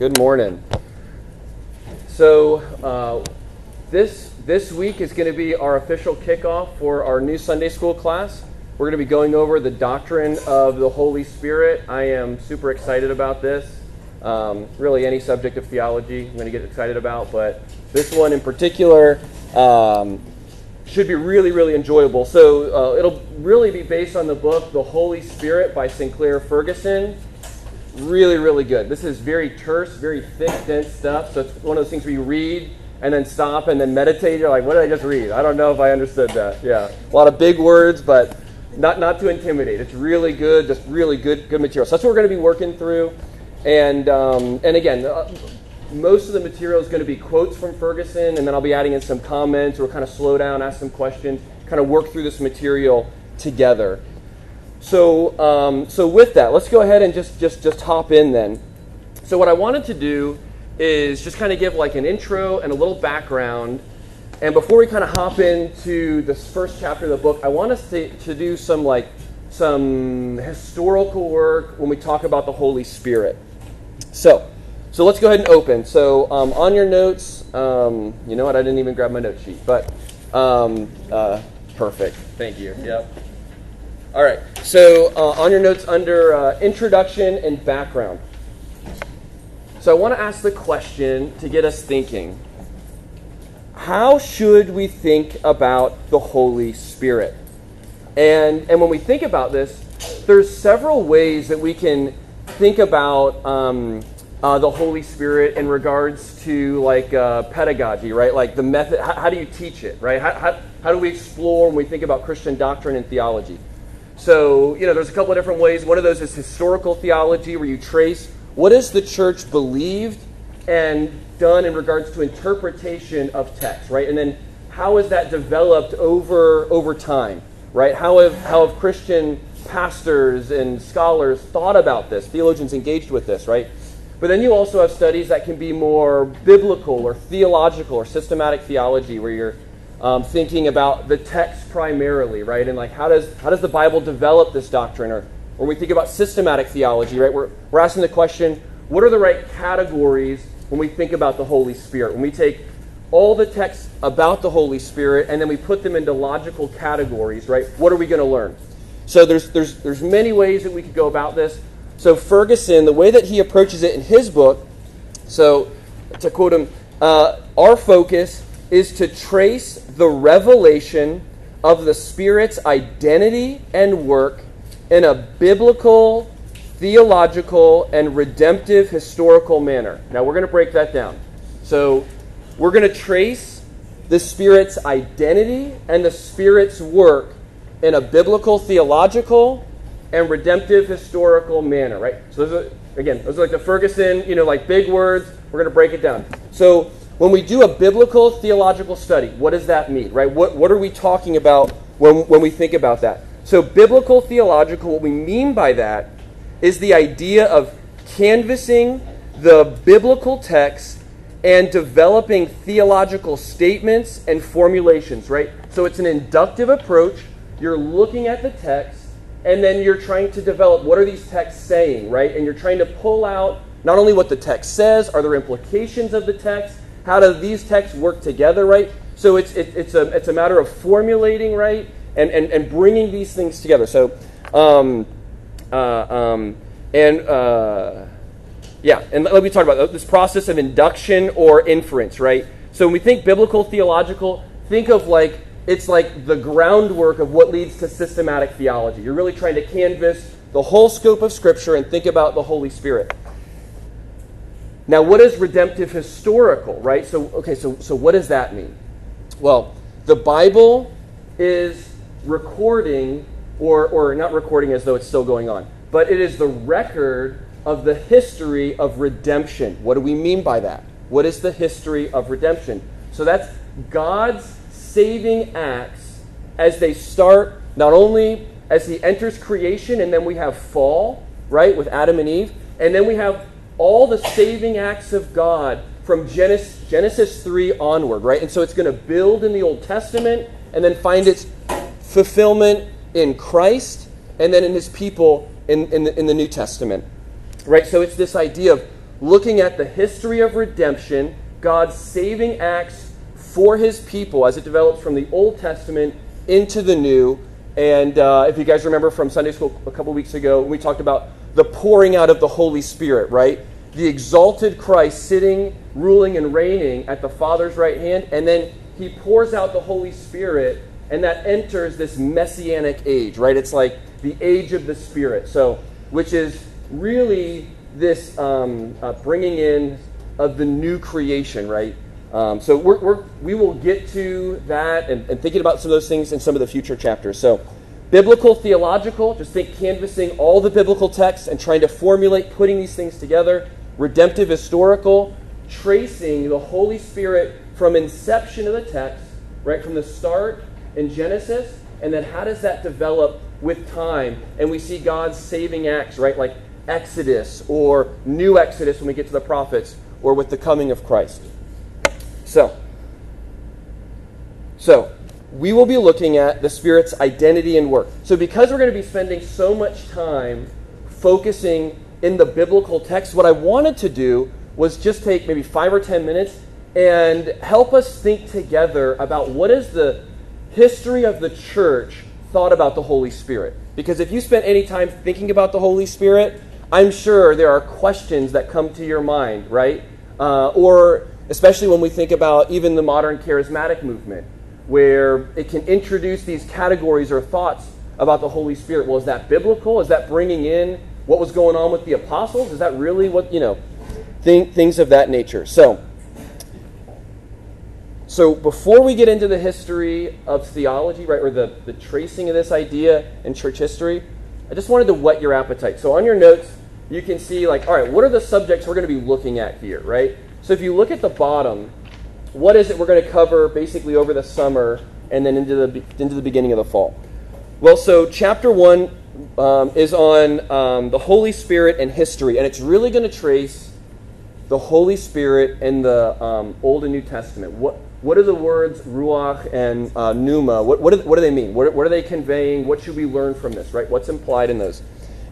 Good morning. So, uh, this, this week is going to be our official kickoff for our new Sunday school class. We're going to be going over the doctrine of the Holy Spirit. I am super excited about this. Um, really, any subject of theology I'm going to get excited about, but this one in particular um, should be really, really enjoyable. So, uh, it'll really be based on the book The Holy Spirit by Sinclair Ferguson really, really good. This is very terse, very thick, dense stuff. So it's one of those things where you read and then stop and then meditate. You're like, what did I just read? I don't know if I understood that. Yeah, a lot of big words, but not not to intimidate. It's really good, just really good good material. So that's what we're going to be working through. And um, and again. Uh, most of the material is going to be quotes from Ferguson, and then I'll be adding in some comments or kind of slow down, ask some questions, kind of work through this material together. So, um, so with that, let's go ahead and just, just, just hop in then. So what I wanted to do is just kind of give like an intro and a little background. And before we kind of hop into this first chapter of the book, I want us to, to do some like some historical work when we talk about the Holy Spirit. So, so let's go ahead and open. So um, on your notes, um, you know what? I didn't even grab my note sheet, but um, uh, perfect. Thank you. Yep. All right. So uh, on your notes under uh, introduction and background. So I want to ask the question to get us thinking. How should we think about the Holy Spirit? And, and when we think about this, there's several ways that we can think about um, uh, the Holy Spirit in regards to like uh, pedagogy, right? Like the method, how, how, do you teach it, right? How, how, how do we explore when we think about Christian doctrine and theology? So, you know, there's a couple of different ways. One of those is historical theology, where you trace what has the church believed and done in regards to interpretation of text, right? And then how has that developed over over time, right? How have how have Christian pastors and scholars thought about this? Theologians engaged with this, right? But then you also have studies that can be more biblical or theological or systematic theology, where you're um, thinking about the text primarily, right? And like, how does, how does the Bible develop this doctrine? Or when we think about systematic theology, right, we're, we're asking the question what are the right categories when we think about the Holy Spirit? When we take all the texts about the Holy Spirit and then we put them into logical categories, right? What are we going to learn? So there's, there's, there's many ways that we could go about this. So Ferguson, the way that he approaches it in his book, so to quote him, uh, our focus is to trace the revelation of the Spirit's identity and work in a biblical, theological, and redemptive historical manner. Now, we're going to break that down. So, we're going to trace the Spirit's identity and the Spirit's work in a biblical, theological, and redemptive historical manner, right? So, those are, again, those are like the Ferguson, you know, like big words. We're going to break it down. So, when we do a biblical theological study, what does that mean, right? What, what are we talking about when, when we think about that? So, biblical theological, what we mean by that is the idea of canvassing the biblical text and developing theological statements and formulations, right? So, it's an inductive approach. You're looking at the text, and then you're trying to develop what are these texts saying, right? And you're trying to pull out not only what the text says, are there implications of the text, how do these texts work together, right? So it's, it, it's, a, it's a matter of formulating, right? And, and, and bringing these things together. So, um, uh, um, and uh, yeah, and let me talk about this process of induction or inference, right? So when we think biblical theological, think of like it's like the groundwork of what leads to systematic theology. You're really trying to canvas the whole scope of Scripture and think about the Holy Spirit. Now, what is redemptive historical, right? So, okay, so, so what does that mean? Well, the Bible is recording, or, or not recording as though it's still going on, but it is the record of the history of redemption. What do we mean by that? What is the history of redemption? So that's God's saving acts as they start, not only as He enters creation, and then we have fall, right, with Adam and Eve, and then we have all the saving acts of God from Genesis, Genesis 3 onward, right? And so it's going to build in the Old Testament and then find its fulfillment in Christ and then in his people in, in, the, in the New Testament, right? So it's this idea of looking at the history of redemption, God's saving acts for his people as it develops from the Old Testament into the New. And uh, if you guys remember from Sunday school a couple weeks ago, we talked about the pouring out of the Holy Spirit, right? The exalted Christ sitting, ruling, and reigning at the Father's right hand, and then he pours out the Holy Spirit, and that enters this messianic age, right? It's like the age of the Spirit. So, which is really this um, uh, bringing in of the new creation, right? Um, so we're, we're, we will get to that and, and thinking about some of those things in some of the future chapters. So, biblical, theological, just think canvassing all the biblical texts and trying to formulate, putting these things together. Redemptive, historical, tracing the Holy Spirit from inception of the text, right, from the start in Genesis, and then how does that develop with time? And we see God's saving acts, right, like Exodus or new Exodus when we get to the prophets or with the coming of Christ. So, so we will be looking at the Spirit's identity and work. So, because we're going to be spending so much time focusing in the biblical text, what I wanted to do was just take maybe five or ten minutes and help us think together about what is the history of the church thought about the Holy Spirit. Because if you spent any time thinking about the Holy Spirit, I'm sure there are questions that come to your mind, right? Uh, or especially when we think about even the modern charismatic movement, where it can introduce these categories or thoughts about the Holy Spirit. Well, is that biblical? Is that bringing in what was going on with the apostles? Is that really what, you know, th- things of that nature? So, so before we get into the history of theology, right, or the, the tracing of this idea in church history, I just wanted to whet your appetite. So on your notes, you can see like, all right, what are the subjects we're going to be looking at here, right? So if you look at the bottom, what is it we're going to cover basically over the summer and then into the into the beginning of the fall? Well, so chapter one um, is on um, the Holy Spirit and history, and it's really going to trace the Holy Spirit in the um, Old and New Testament. What what are the words ruach and uh, pneuma? What, what, do, what do they mean? What, what are they conveying? What should we learn from this, right? What's implied in those?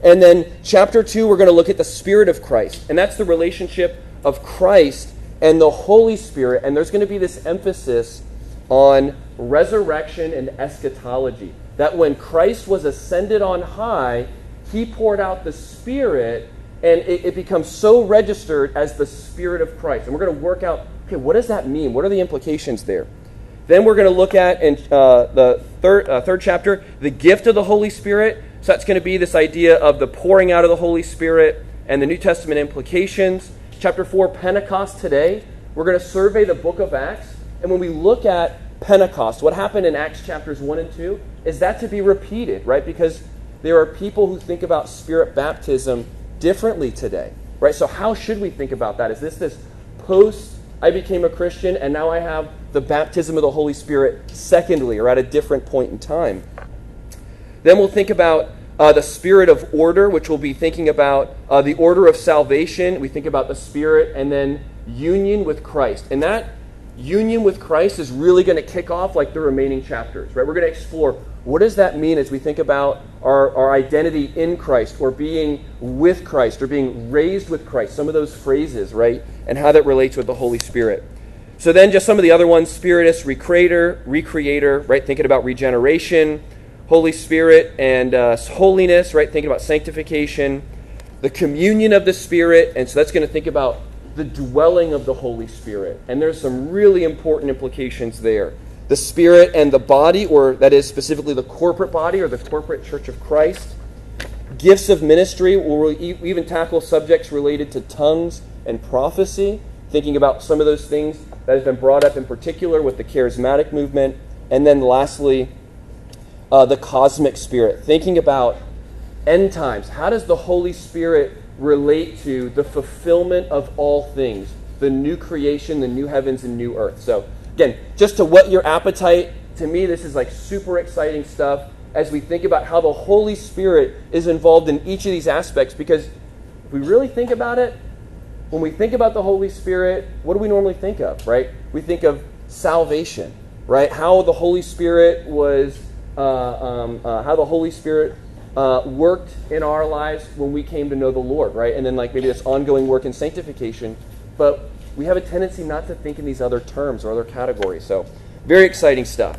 And then chapter 2, we're going to look at the Spirit of Christ. And that's the relationship of Christ and the Holy Spirit. And there's going to be this emphasis on resurrection and eschatology. That when Christ was ascended on high, he poured out the Spirit, and it, it becomes so registered as the Spirit of Christ. And we're going to work out okay, what does that mean? What are the implications there? Then we're going to look at in uh, the third, uh, third chapter the gift of the Holy Spirit. So that's going to be this idea of the pouring out of the Holy Spirit and the New Testament implications. Chapter 4, Pentecost today. We're going to survey the book of Acts. And when we look at Pentecost, what happened in Acts chapters 1 and 2 is that to be repeated, right? Because there are people who think about spirit baptism differently today, right? So, how should we think about that? Is this this post I became a Christian and now I have the baptism of the Holy Spirit secondly or at a different point in time? Then we'll think about uh, the spirit of order, which we'll be thinking about uh, the order of salvation. We think about the spirit and then union with Christ. And that union with Christ is really going to kick off like the remaining chapters, right? We're going to explore what does that mean as we think about our, our identity in Christ or being with Christ or being raised with Christ, some of those phrases, right? And how that relates with the Holy Spirit. So then just some of the other ones, Spiritus, Recreator, Recreator, right? Thinking about regeneration, Holy Spirit and uh, holiness, right? Thinking about sanctification, the communion of the Spirit, and so that's going to think about the dwelling of the Holy Spirit. And there's some really important implications there. The Spirit and the body, or that is specifically the corporate body or the corporate church of Christ. Gifts of ministry, we'll even tackle subjects related to tongues and prophecy, thinking about some of those things that has been brought up in particular with the charismatic movement. And then lastly, uh, the cosmic spirit, thinking about end times. How does the Holy Spirit relate to the fulfillment of all things, the new creation, the new heavens, and new earth? So, again, just to whet your appetite, to me, this is like super exciting stuff as we think about how the Holy Spirit is involved in each of these aspects. Because if we really think about it, when we think about the Holy Spirit, what do we normally think of, right? We think of salvation, right? How the Holy Spirit was uh, um, uh, how the Holy Spirit uh, worked in our lives when we came to know the Lord, right? And then, like, maybe this ongoing work in sanctification. But we have a tendency not to think in these other terms or other categories. So, very exciting stuff.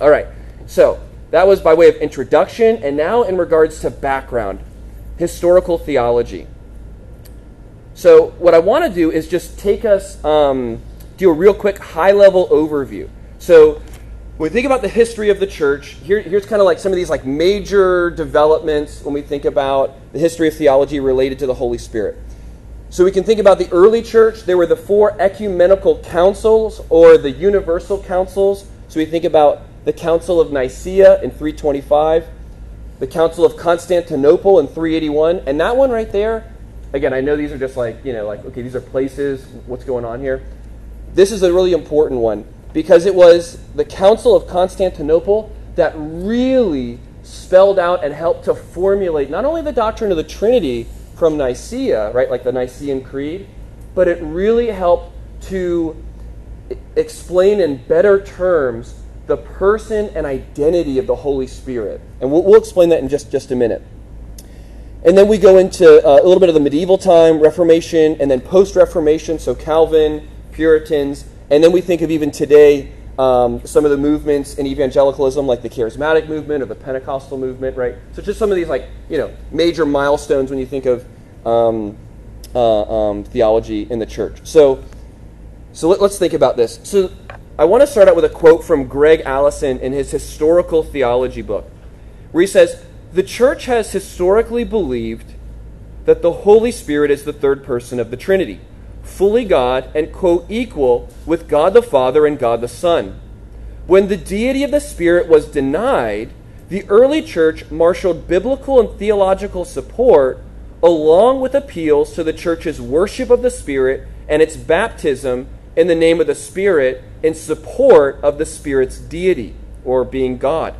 All right. So, that was by way of introduction. And now, in regards to background, historical theology. So, what I want to do is just take us, um, do a real quick high level overview. So, when we think about the history of the church, here, here's kind of like some of these like major developments when we think about the history of theology related to the Holy Spirit. So we can think about the early church. There were the four ecumenical councils or the universal councils. So we think about the Council of Nicaea in 325, the Council of Constantinople in 381, and that one right there. Again, I know these are just like, you know, like, okay, these are places, what's going on here. This is a really important one because it was the Council of Constantinople that really spelled out and helped to formulate not only the doctrine of the Trinity from Nicaea, right, like the Nicene Creed, but it really helped to explain in better terms the person and identity of the Holy Spirit. And we'll, we'll explain that in just, just a minute. And then we go into uh, a little bit of the medieval time, Reformation, and then post Reformation, so Calvin, Puritans, and then we think of even today um, some of the movements in evangelicalism, like the charismatic movement or the Pentecostal movement, right? So just some of these like you know major milestones when you think of um, uh, um, theology in the church. So so let, us think about this. So I want to start out with a quote from Gregg Allison in his historical theology book, where he says, "The church has historically believed that the Holy Spirit is the third person of the Trinity." Fully God and co equal with God the Father and God the Son. When the deity of the Spirit was denied, the early church marshaled biblical and theological support along with appeals to the church's worship of the Spirit and its baptism in the name of the Spirit in support of the Spirit's deity or being God.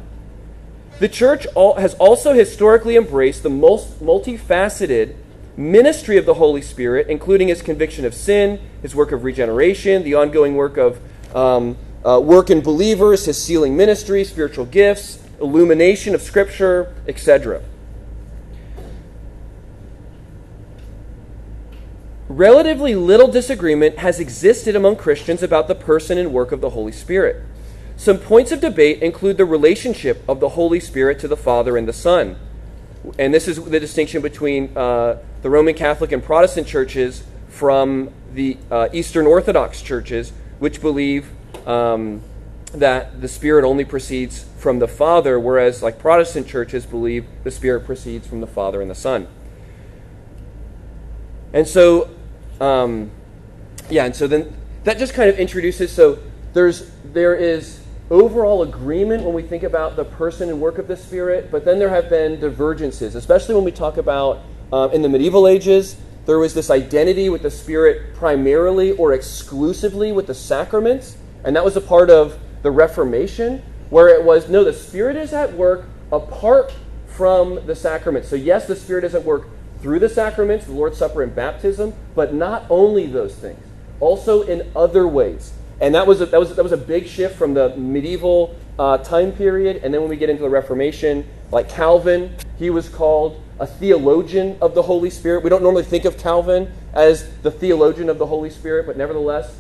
The church has also historically embraced the most multifaceted ministry of the Holy Spirit, including his conviction of sin, his work of regeneration, the ongoing work of um, uh, work in believers, his sealing ministry, spiritual gifts, illumination of Scripture, etc. Relatively little disagreement has existed among Christians about the person and work of the Holy Spirit. Some points of debate include the relationship of the Holy Spirit to the Father and the Son and this is the distinction between uh, the Roman Catholic and Protestant churches from the uh, Eastern Orthodox churches, which believe um, that the Spirit only proceeds from the Father, whereas, like Protestant churches, believe the Spirit proceeds from the Father and the Son. And so, um, yeah, and so then that just kind of introduces. So there's there is overall agreement when we think about the person and work of the Spirit, but then there have been divergences, especially when we talk about uh, in the medieval ages, there was this identity with the Spirit primarily or exclusively with the sacraments, and that was a part of the Reformation, where it was no, the Spirit is at work apart from the sacraments. So, yes, the Spirit is at work through the sacraments, the Lord's Supper, and baptism, but not only those things, also in other ways. And that was a, that was that was a big shift from the medieval uh, time period. And then when we get into the Reformation, like Calvin, he was called a theologian of the Holy Spirit. We don't normally think of Calvin as the theologian of the Holy Spirit, but nevertheless,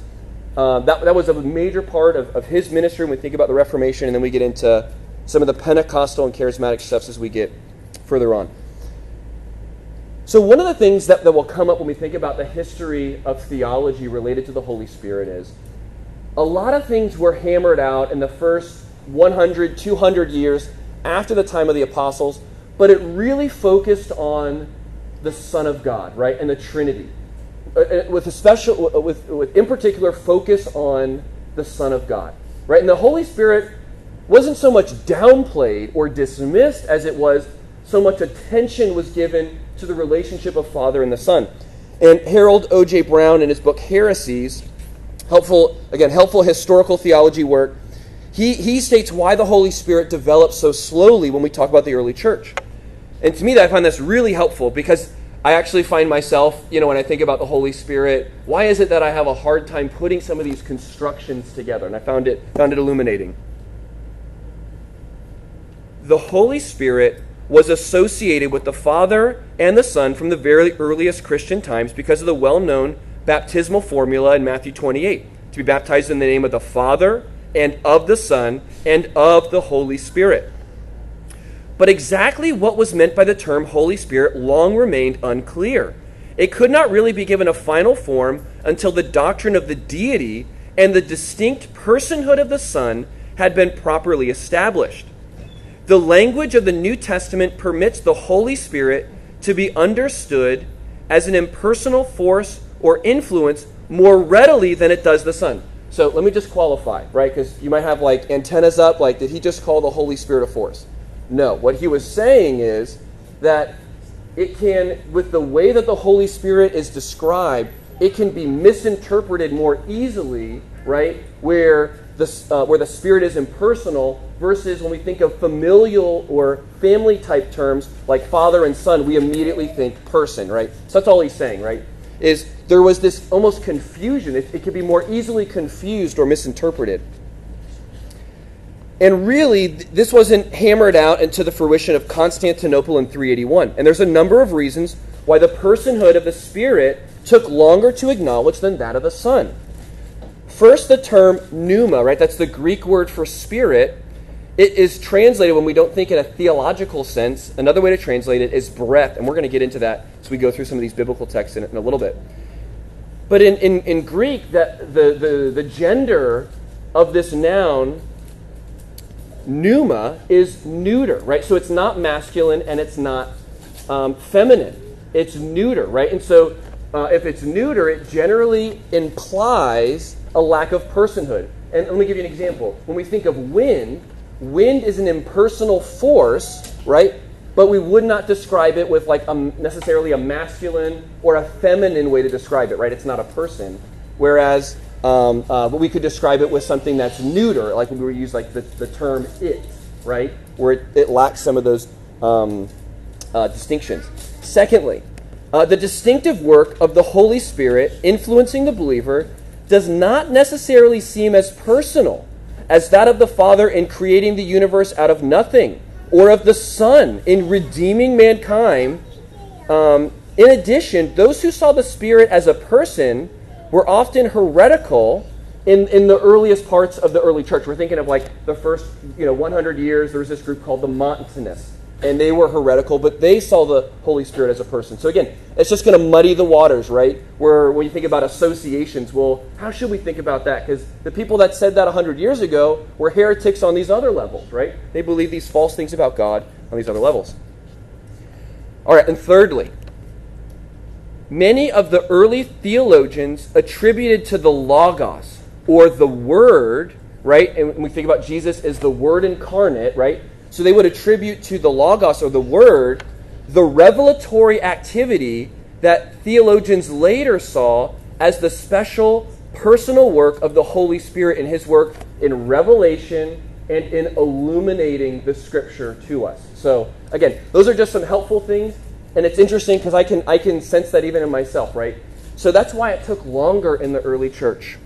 uh, that, that was a major part of, of his ministry when we think about the Reformation, and then we get into some of the Pentecostal and charismatic stuffs as we get further on. So, one of the things that, that will come up when we think about the history of theology related to the Holy Spirit is a lot of things were hammered out in the first 100, 200 years after the time of the apostles, but it really focused on the Son of God, right, and the Trinity, uh, uh, with a special, uh, with, with in particular focus on the Son of God, right, and the Holy Spirit wasn't so much downplayed or dismissed as it was so much attention was given to the relationship of Father and the Son. And Harold O.J. Brown, in his book Heresies, helpful, again, helpful historical theology work. He, he states why the Holy Spirit developed so slowly when we talk about the early church. And to me, I find this really helpful because I actually find myself, you know, when I think about the Holy Spirit, why is it that I have a hard time putting some of these constructions together? And I found it, found it illuminating. The Holy Spirit was associated with the Father and the Son from the very earliest Christian times because of the well known baptismal formula in Matthew 28 to be baptized in the name of the Father and of the Son and of the Holy Spirit. But exactly what was meant by the term Holy Spirit long remained unclear. It could not really be given a final form until the doctrine of the deity and the distinct personhood of the Son had been properly established. The language of the New Testament permits the Holy Spirit to be understood as an impersonal force or influence more readily than it does the Son. So let me just qualify, right? Because you might have like antennas up, like, did he just call the Holy Spirit a force? No. What he was saying is that it can, with the way that the Holy Spirit is described, it can be misinterpreted more easily, right? Where the, uh, where the Spirit is impersonal versus when we think of familial or family type terms like father and son, we immediately think person, right? So that's all he's saying, right? Is there was this almost confusion. It, it could be more easily confused or misinterpreted. And really, this wasn't hammered out into the fruition of Constantinople in 381. And there's a number of reasons why the personhood of the Spirit took longer to acknowledge than that of the Son. First, the term pneuma, right? That's the Greek word for spirit. It is translated when we don't think in a theological sense. Another way to translate it is breath. And we're going to get into that as we go through some of these biblical texts in, in a little bit. But in, in, in Greek, that the, the, the gender of this noun pneuma is neuter, right? So it's not masculine and it's not um, feminine. It's neuter, right? And so uh, if it's neuter, it generally implies a lack of personhood. And let me give you an example. When we think of wind, wind is an impersonal force, right? But we would not describe it with like a, necessarily a masculine or a feminine way to describe it, right? It's not a person. Whereas um, uh, but we could describe it with something that's neuter, like we use like the, the term it, right? Where it, it lacks some of those um, uh, distinctions. Secondly, uh, the distinctive work of the Holy Spirit influencing the believer does not necessarily seem as personal as that of the Father in creating the universe out of nothing, or of the Son in redeeming mankind. Um, in addition, those who saw the Spirit as a person were often heretical in, in the earliest parts of the early church. We're thinking of like the first you know 100 years. There was this group called the Montanists, and they were heretical, but they saw the Holy Spirit as a person. So again, it's just going to muddy the waters, right? Where when you think about associations, well, how should we think about that? Because the people that said that 100 years ago were heretics on these other levels, right? They believe these false things about God on these other levels. All right, and thirdly, many of the early theologians attributed to the Logos, or the Word, right? And we think about Jesus as the Word incarnate, right? So they would attribute to the Logos, or the Word, the revelatory activity that theologians later saw as the special personal work of the Holy Spirit in his work in revelation and in illuminating the scripture to us. So, again, those are just some helpful things and it's interesting because I can, I can sense that even in myself, right? So that's why it took longer in the early church.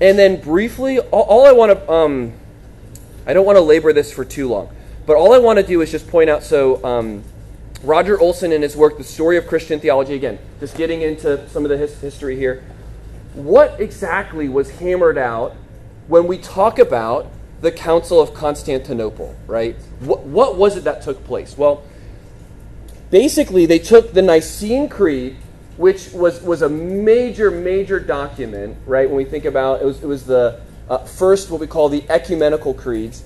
And then briefly, all, all I want to, um, I don't want to labor this for too long, but all I want to do is just point out so um, Roger Olson in his work, The Story of Christian Theology, again, just getting into some of the his, history here. What exactly was hammered out when we talk about the Council of Constantinople, right? What, what was it that took place? Well, basically, they took the Nicene Creed, which was, was a major, major document, right? When we think about it, was, it was the uh, first, what we call the ecumenical creeds,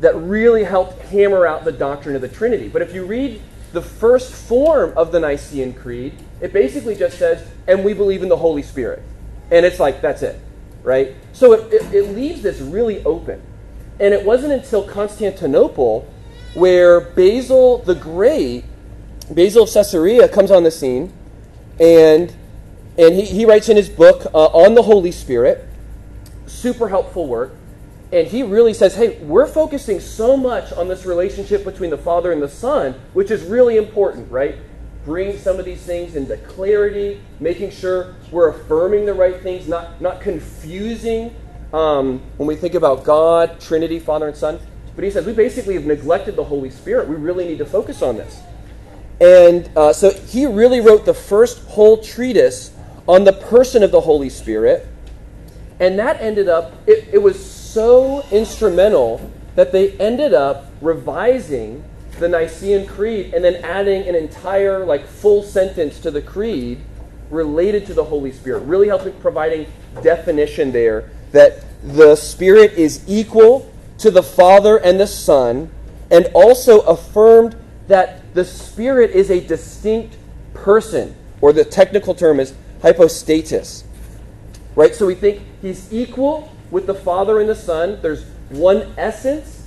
that really helped hammer out the doctrine of the Trinity. But if you read the first form of the Nicene Creed, it basically just says, and we believe in the Holy Spirit. And it's like, that's it, right? So it, it, it leaves this really open. And it wasn't until Constantinople where Basil the Great, Basil of Caesarea, comes on the scene, and and he, he writes in his book uh, on the Holy Spirit, super helpful work. And he really says, hey, we're focusing so much on this relationship between the Father and the Son, which is really important, right? Bring some of these things into clarity, making sure we're affirming the right things, not, not confusing um, when we think about God, Trinity, Father, and Son, but he says we basically have neglected the Holy Spirit. We really need to focus on this. And uh, so he really wrote the first whole treatise on the person of the Holy Spirit. And that ended up, it, it was so instrumental that they ended up revising the Nicene Creed and then adding an entire, like, full sentence to the creed related to the Holy Spirit, really helping providing definition there that the Spirit is equal to the Father and the Son, and also affirmed that the Spirit is a distinct person, or the technical term is hypostasis. Right? So we think he's equal with the Father and the Son. There's one essence,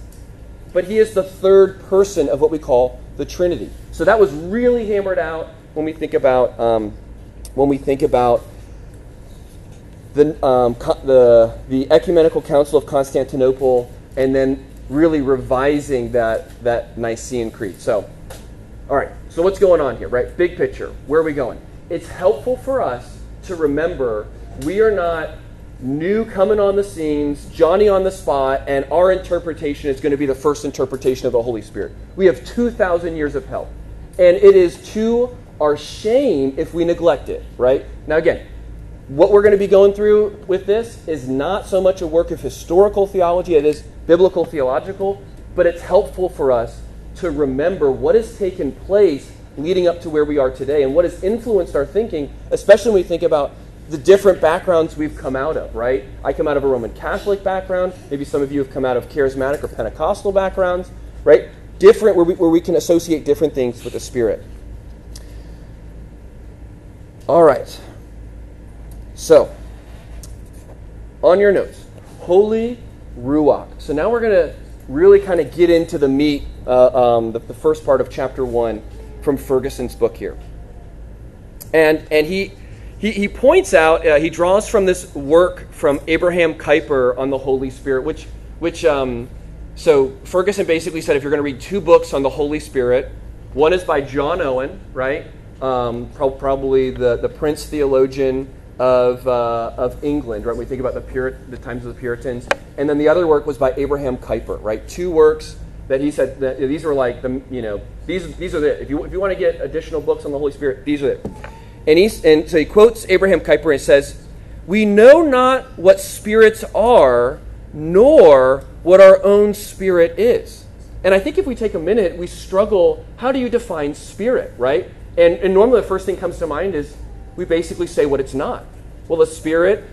but he is the third person of what we call the Trinity. So that was really hammered out when we think about um, when we think about the, um, the, the Ecumenical Council of Constantinople and then really revising that, that Nicene Creed. So, all right, so what's going on here, right? Big picture. Where are we going? It's helpful for us to remember we are not new coming on the scenes, Johnny on the spot, and our interpretation is going to be the first interpretation of the Holy Spirit. We have 2,000 years of help. And it is to our shame if we neglect it, right? Now, again, what we're going to be going through with this is not so much a work of historical theology, it is biblical theological, but it's helpful for us to remember what has taken place leading up to where we are today and what has influenced our thinking, especially when we think about the different backgrounds we've come out of, right? I come out of a Roman Catholic background. Maybe some of you have come out of charismatic or Pentecostal backgrounds, right? Different, where we, where we can associate different things with the Spirit. All right. So, on your notes, Holy Ruach. So now we're going to really kind of get into the meat, uh, um, the, the first part of chapter 1 from Ferguson's book here. And, and he, he, he points out, uh, he draws from this work from Abraham Kuyper on the Holy Spirit, which, which um, so Ferguson basically said if you're going to read two books on the Holy Spirit, one is by John Owen, right? Um, pro- probably the, the Prince theologian of, uh, of England, right? We think about the, Puri- the times of the Puritans. And then the other work was by Abraham Kuyper, right? Two works that he said that these were like the, you know, these, these are it. If you, if you want to get additional books on the Holy Spirit, these are it. And, he's, and so he quotes Abraham Kuyper and says, We know not what spirits are, nor what our own spirit is. And I think if we take a minute, we struggle. How do you define spirit, right? And, and normally the first thing comes to mind is we basically say what it's not. Well, a spirit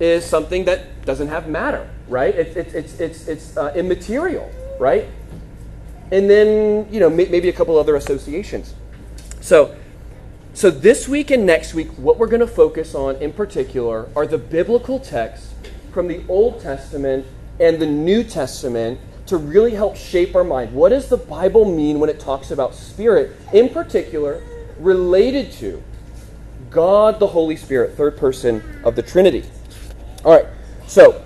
is something that doesn't have matter, right? It's, it's, it's, it's, it's uh, immaterial, right? And then, you know, may, maybe a couple other associations. So, so this week and next week, what we're going to focus on in particular are the biblical texts from the Old Testament and the New Testament to really help shape our mind. What does the Bible mean when it talks about spirit, in particular, related to God the Holy Spirit, third person of the Trinity. All right, so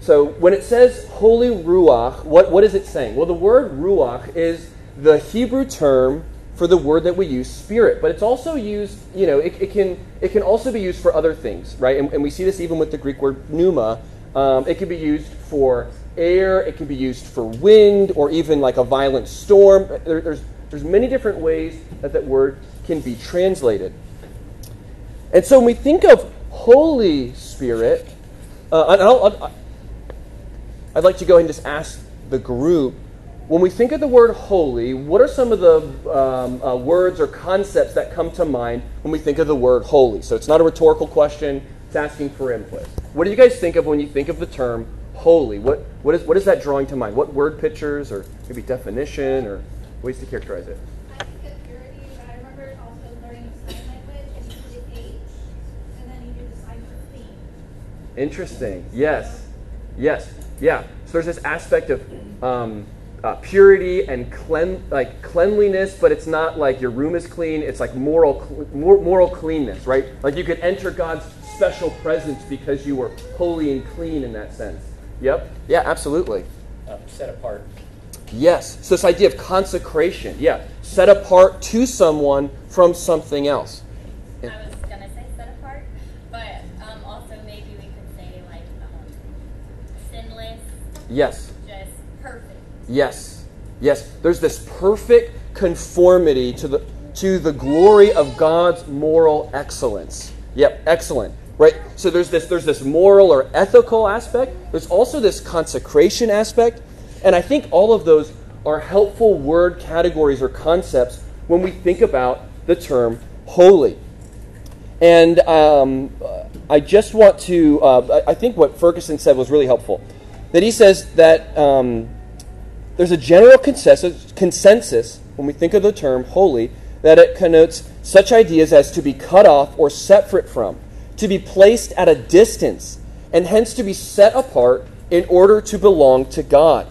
so when it says Holy Ruach, what, what is it saying? Well, the word Ruach is the Hebrew term for the word that we use, spirit. But it's also used, you know, it, it can, it can also be used for other things, right? And, and we see this even with the Greek word pneuma. Um, it can be used for air, it can be used for wind, or even like a violent storm. There, there's, there's many different ways that that word can be translated. And so when we think of Holy Spirit, uh, i would like to go ahead and just ask the group when we think of the word holy, what are some of the um, uh, words or concepts that come to mind when we think of the word holy? So it's not a rhetorical question, it's asking for input. What do you guys think of when you think of the term holy? What, what, is, what is that drawing to mind? What word pictures or maybe definition or ways to characterize it? Interesting. Yes. Yes. Yeah. So there's this aspect of um, uh, purity and clean, like cleanliness, but it's not like your room is clean. It's like moral, moral cleanness, right? Like you could enter God's special presence because you were holy and clean in that sense. Yep. Yeah. Absolutely. Uh, set apart. Yes. So this idea of consecration. Yeah. Set apart to someone from something else. Sinless. Yes. Just perfect. Yes. Yes. Yes. There's this perfect conformity to the to the glory of God's moral excellence. Yep, excellent. Right? So there's this there's this moral or ethical aspect. There's also this consecration aspect. And I think all of those are helpful word categories or concepts when we think about the term holy. And um, I just want to, uh, I think what Ferguson said was really helpful. That he says that um, there's a general consensus, when we think of the term holy that it connotes such ideas as to be cut off or separate from, to be placed at a distance, and hence to be set apart in order to belong to God.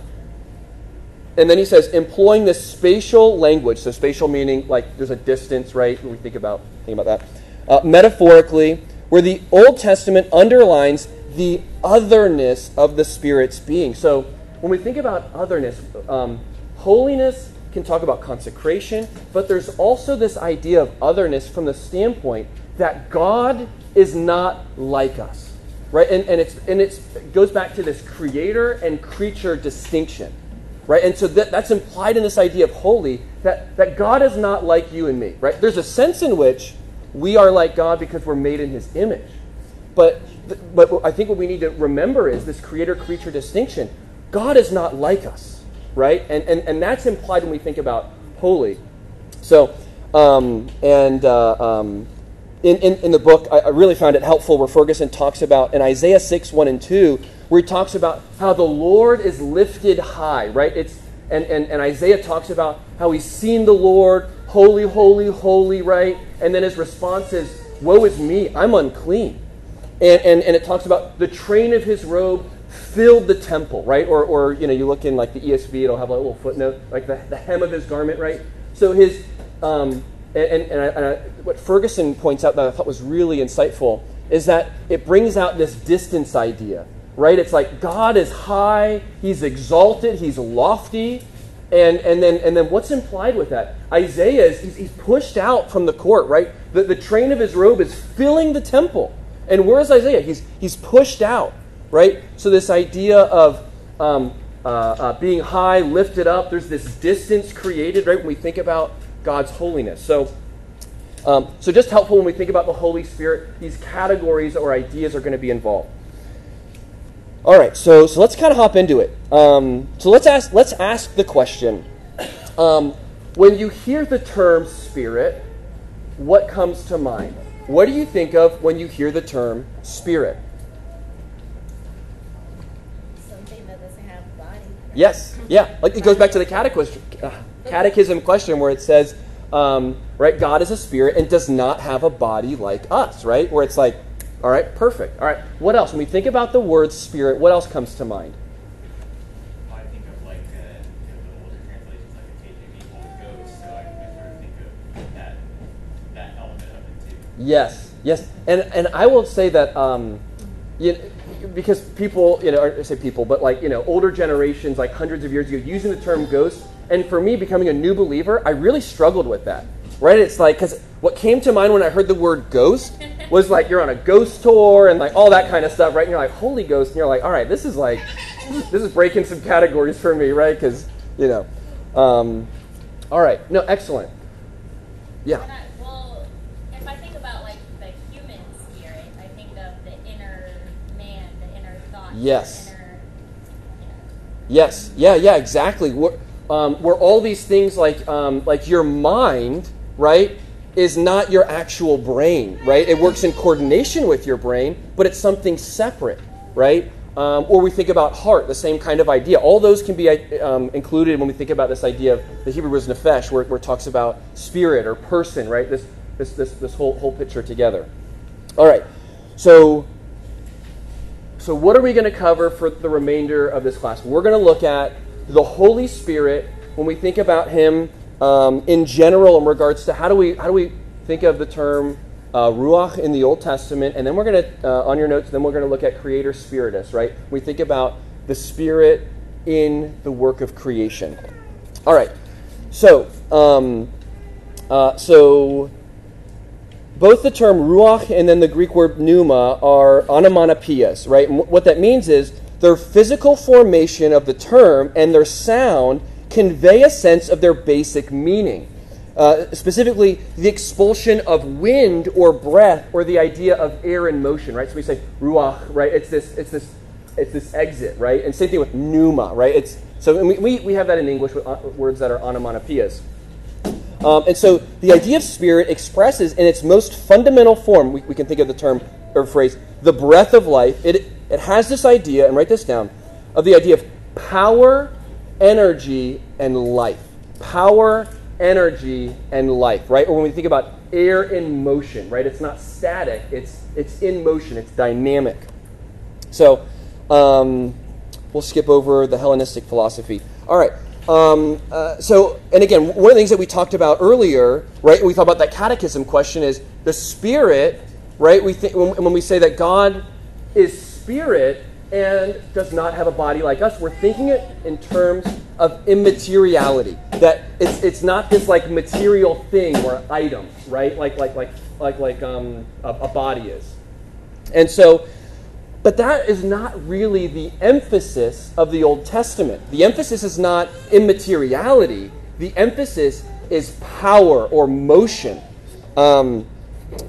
And then he says, employing this spatial language, so spatial meaning like there's a distance, right? When we think about think about that. Uh, metaphorically, where the Old Testament underlines the otherness of the Spirit's being. So when we think about otherness, um, holiness can talk about consecration, but there's also this idea of otherness from the standpoint that God is not like us, right? And, and, it's, and it's, it goes back to this creator and creature distinction, right? And so that, that's implied in this idea of holy, that, that God is not like you and me, right? There's a sense in which we are like God because we're made in his image. But, but I think what we need to remember is this creator creature distinction. God is not like us right? And, and, and that's implied when we think about holy. So, um, and uh, um, in, in, in, the book, I, I, really found it helpful where Ferguson talks about in Isaiah 6, 1 and 2, where he talks about how the Lord is lifted high, right? It's, and, and, and Isaiah talks about how he's seen the Lord, holy, holy, holy, right? And then his response is, Woe is me, I'm unclean. And, and, and it talks about the train of his robe filled the temple, right? Or, or you know, you look in like the ESV, it'll have like a little footnote, like the, the hem of his garment, right? So his, um, and, and, I, and I, what Ferguson points out that I thought was really insightful is that it brings out this distance idea, right? It's like God is high, he's exalted, he's lofty. And, and, then, and then what's implied with that? Isaiah is he's, he's pushed out from the court, right? The, the train of his robe is filling the temple. And where is Isaiah? He's, he's pushed out right? So, this idea of um, uh, uh, being high, lifted up, there's this distance created, right, when we think about God's holiness. So, um, so just helpful when we think about the Holy Spirit, these categories or ideas are going to be involved. All right, so so let's kind of hop into it. Um, so let's ask let's ask the question: um, When you hear the term Spirit, what comes to mind? What do you think of when you hear the term Spirit? Yes, yeah. Like it goes back to the catechism, uh, catechism question where it says, um, right, God is a spirit and does not have a body like us, right? Where it's like, all right, perfect. All right, what else? When we think about the word spirit, what else comes to mind? I think of like uh, the older translations, like the KJV, ghost. So I can sort of think of that that element of it too. Yes, yes, and and I will say that. Um, you, because people, you know, I say people, but like, you know, older generations, like hundreds of years ago, using the term ghost. And for me, becoming a new believer, I really struggled with that. Right? It's like, because what came to mind when I heard the word ghost was like you're on a ghost tour and like all that kind of stuff, right? And you're like, Holy Ghost. And you're like, all right, this is like, this is breaking some categories for me, right? Because, you know. Um, all right. No, excellent. Yeah. Yes. Yes. Yeah. Yeah. Exactly. Where, um, where all these things like um, like your mind, right, is not your actual brain, right? It works in coordination with your brain, but it's something separate, right? Um, or we think about heart, the same kind of idea. All those can be um, included when we think about this idea of the Hebrew word nefesh, where, where it talks about spirit or person, right? This, this, this, this whole, whole picture together. All right. So so, what are we going to cover for the remainder of this class? We're going to look at the Holy Spirit when we think about Him um, in general in regards to how do we how do we think of the term uh, ruach in the Old Testament, and then we're going to uh, on your notes. Then we're going to look at Creator Spiritus. Right? We think about the Spirit in the work of creation. All right. So, um, uh, so both the term ruach and then the Greek word pneuma are onomatopoeias, right? And what that means is their physical formation of the term and their sound convey a sense of their basic meaning. Uh, specifically, the expulsion of wind or breath, or the idea of air in motion, right? So we say ruach, right? It's this, it's this, it's this exit, right? And same thing with pneuma, right? It's so we, we, have that in English with uh, words that are onomatopoeias. Um, and so the idea of spirit expresses in its most fundamental form, we, we can think of the term or phrase, the breath of life. It, it has this idea, and write this down, of the idea of power, energy, and life. Power, energy, and life, right? Or when we think about air in motion, right? It's not static, it's, it's in motion, it's dynamic. So um, we'll skip over the Hellenistic philosophy. All right. Um, uh, so, and again, one of the things that we talked about earlier, right? We thought about that catechism question is the spirit, right? We think when, when we say that God is spirit and does not have a body like us, we're thinking it in terms of immateriality. That it's, it's not this like material thing or item, right? Like like like like like um, a, a body is. And so but that is not really the emphasis of the Old Testament. The emphasis is not immateriality, the emphasis is power or motion. Um,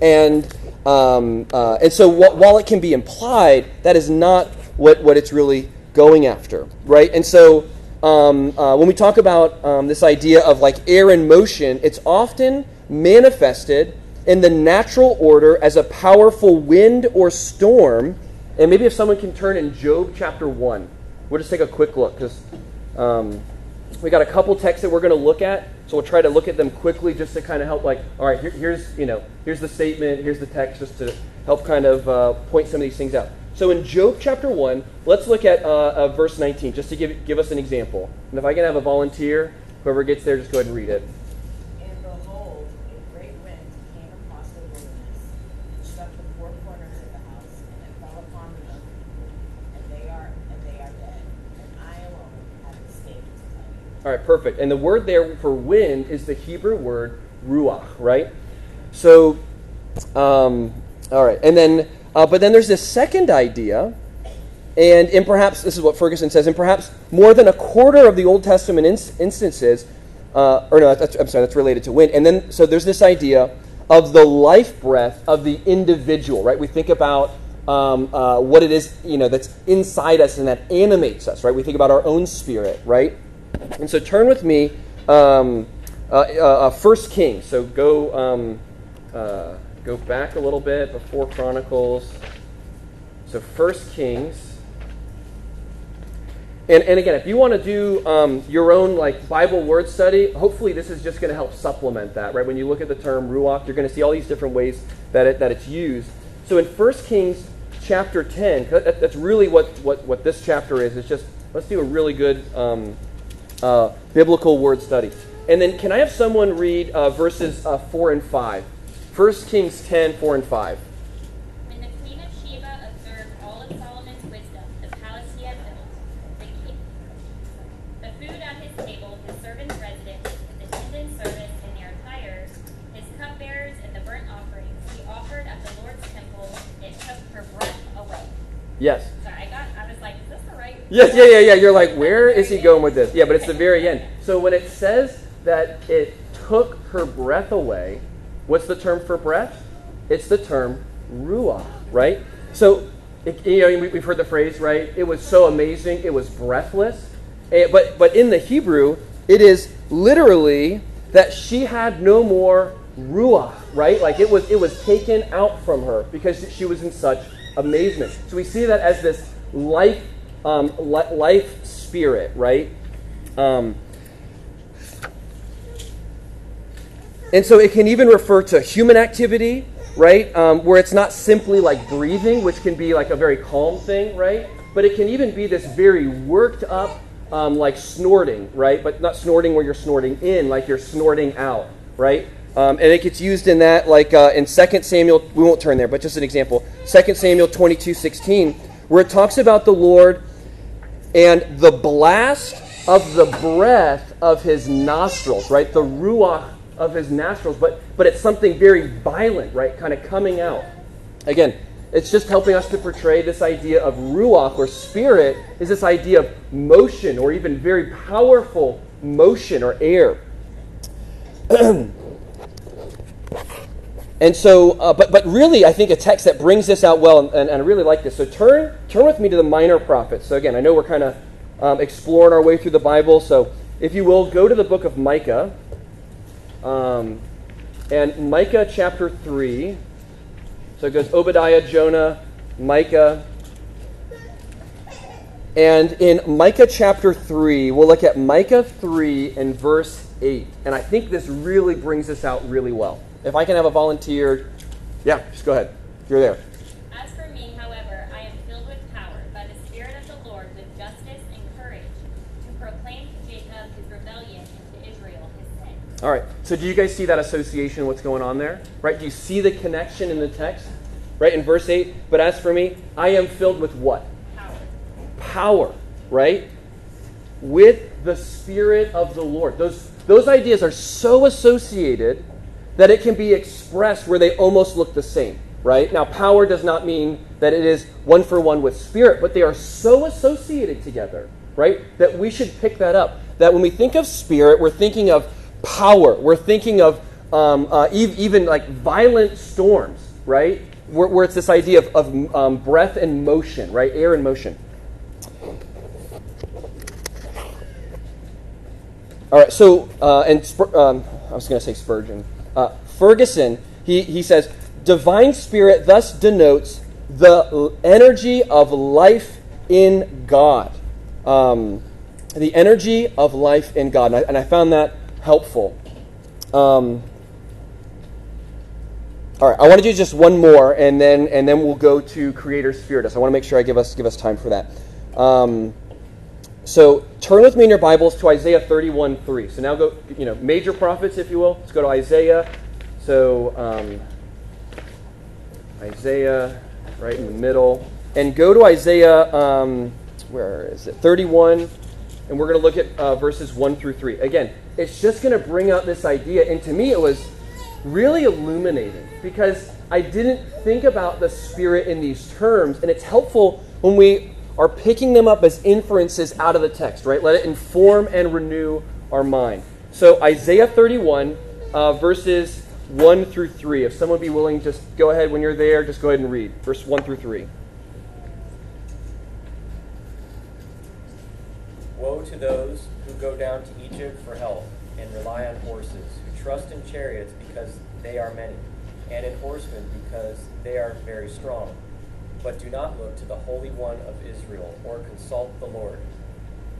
and, um, uh, and so wh- while it can be implied, that is not what, what it's really going after, right? And so um, uh, when we talk about um, this idea of like air in motion, it's often manifested in the natural order as a powerful wind or storm and maybe if someone can turn in Job chapter 1, we'll just take a quick look because um, we got a couple texts that we're going to look at. So we'll try to look at them quickly just to kind of help, like, all right, here, here's, you know, here's the statement, here's the text, just to help kind of uh, point some of these things out. So in Job chapter 1, let's look at uh, uh, verse 19, just to give, give us an example. And if I can have a volunteer, whoever gets there, just go ahead and read it. All right, perfect. And the word there for wind is the Hebrew word ruach, right? So, um, all right. And then, uh, but then there's this second idea, and in perhaps, this is what Ferguson says, in perhaps more than a quarter of the Old Testament instances, uh, or no, I'm sorry, that's related to wind. And then, so there's this idea of the life breath of the individual, right? We think about um, uh, what it is, you know, that's inside us and that animates us, right? We think about our own spirit, right? And so turn with me, um, uh, uh, uh, First Kings. So go um, uh, go back a little bit before Chronicles. So First Kings. And, and again, if you want to do um, your own like Bible word study, hopefully this is just going to help supplement that, right? When you look at the term ruach, you're going to see all these different ways that, it, that it's used. So in 1 Kings chapter 10, that's really what, what, what this chapter is. It's just, let's do a really good um, uh, biblical word study. And then, can I have someone read uh, verses uh, 4 and 5? 1 Kings 10, 4 and 5. When the queen of Sheba observed all of Solomon's wisdom, the palace he had built, the, king, the food at his table, his servants' residence, his attendant service and their attire, his cupbearers and the burnt offerings he offered at the Lord's temple, it took her breath away. Yes. Yes, yeah, yeah, yeah. You're like, where is he going with this? Yeah, but it's the very end. So when it says that it took her breath away, what's the term for breath? It's the term ruach, right? So, it, you know, we've heard the phrase, right? It was so amazing, it was breathless. Eh, but, but in the Hebrew, it is literally that she had no more ruach, right? Like it was, it was taken out from her because she was in such amazement. So we see that as this life um, life spirit, right? Um, and so it can even refer to human activity, right? Um, where it's not simply like breathing, which can be like a very calm thing, right? But it can even be this very worked up, um, like snorting, right? But not snorting where you're snorting in, like you're snorting out, right? Um, and it gets used in that, like uh, in 2 Samuel, we won't turn there, but just an example. 2 Samuel 22 16, where it talks about the Lord and the blast of the breath of his nostrils, right? The ruach of his nostrils, but, but it's something very violent, right? Kind of coming out. Again, it's just helping us to portray this idea of ruach or spirit is this idea of motion or even very powerful motion or air. and so, uh, but, but really, I think a text that brings this out well, and, and, I really like this. So turn, turn with me to the minor prophets. So again, I know we're kind of um, exploring our way through the Bible. So if you will, go to the book of Micah. Um, and Micah chapter 3. So it goes Obadiah, Jonah, Micah. And in Micah chapter 3, we'll look at Micah 3 and verse 8. And I think this really brings this out really well. If I can have a volunteer, yeah, just go ahead. You're there. As for me, however, I am filled with power by the Spirit of the Lord with justice and courage to proclaim to Jacob his rebellion and to Israel his sin. All right. So do you guys see that association, what's going on there? Right? Do you see the connection in the text? Right? In verse 8, but as for me, I am filled with what? Power. Power, right? With the Spirit of the Lord. Those, those ideas are so associated that it can be expressed where they almost look the same, right? Now, power does not mean that it is one for one with spirit, but they are so associated together, right? That we should pick that up. That when we think of spirit, we're thinking of power. We're thinking of um, uh, even like violent storms, right? Where, where it's this idea of, of um, breath and motion, right? Air and motion. All right, so, uh, and um, I was going to say Spurgeon. Uh, Ferguson, he, he says, divine spirit thus denotes the energy of life in God. Um, the energy of life in God. And I, and I found that helpful. Um, all right, I want to do just one more, and then and then we'll go to Creator Spiritus. I want to make sure I give us give us time for that. Um, so turn with me in your Bibles to Isaiah 31 3. So now go, you know, major prophets, if you will. Let's go to Isaiah. So um, Isaiah, right in the middle. And go to Isaiah, um, where is it? 31. And we're going to look at uh, verses 1 through 3. Again, it's just going to bring out this idea. And to me, it was really illuminating because I didn't think about the Spirit in these terms. And it's helpful when we are picking them up as inferences out of the text, right? Let it inform and renew our mind. So, Isaiah 31, uh, verses 1 through 3. If someone would be willing, just go ahead when you're there, just go ahead and read. Verse 1 through 3. Woe to those who go down to Egypt for help and rely on horses, who trust in chariots because they are many, and in horsemen because they are very strong but do not look to the Holy One of Israel or consult the Lord.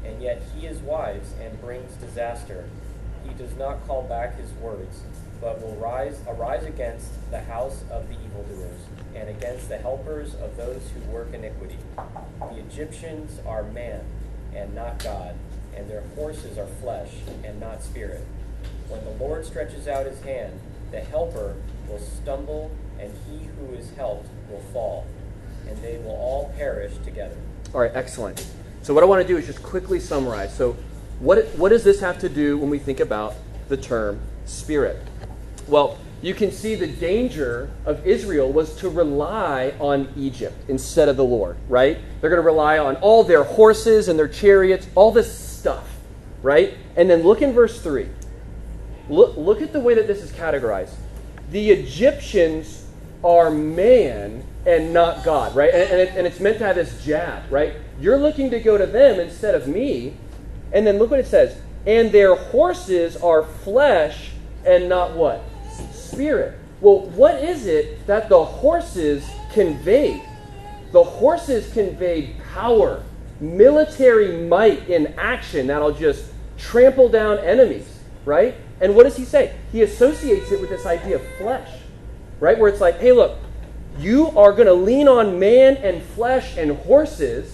And yet he is wise and brings disaster. He does not call back his words, but will rise arise against the house of the evildoers and against the helpers of those who work iniquity. The Egyptians are man and not God, and their horses are flesh and not spirit. When the Lord stretches out his hand, the helper will stumble, and he who is helped will fall and they will all perish together. All right, excellent. So, what I want to do is just quickly summarize. So, what, what does this have to do when we think about the term spirit? Well, you can see the danger of Israel was to rely on Egypt instead of the Lord, right? They're going to rely on all their horses and their chariots, all this stuff, right? And then look in verse 3. Look, look at the way that this is categorized. The Egyptians are man and not God, right? And, and, it, and it's meant to have this jab, right? You're looking to go to them instead of me. And then look what it says. And their horses are flesh and not what? Spirit. Well, what is it that the horses conveyed? The horses conveyed power, military might in action that'll just trample down enemies, right? And what does he say? He associates it with this idea of flesh, right? Where it's like, hey, look, you are going to lean on man and flesh and horses,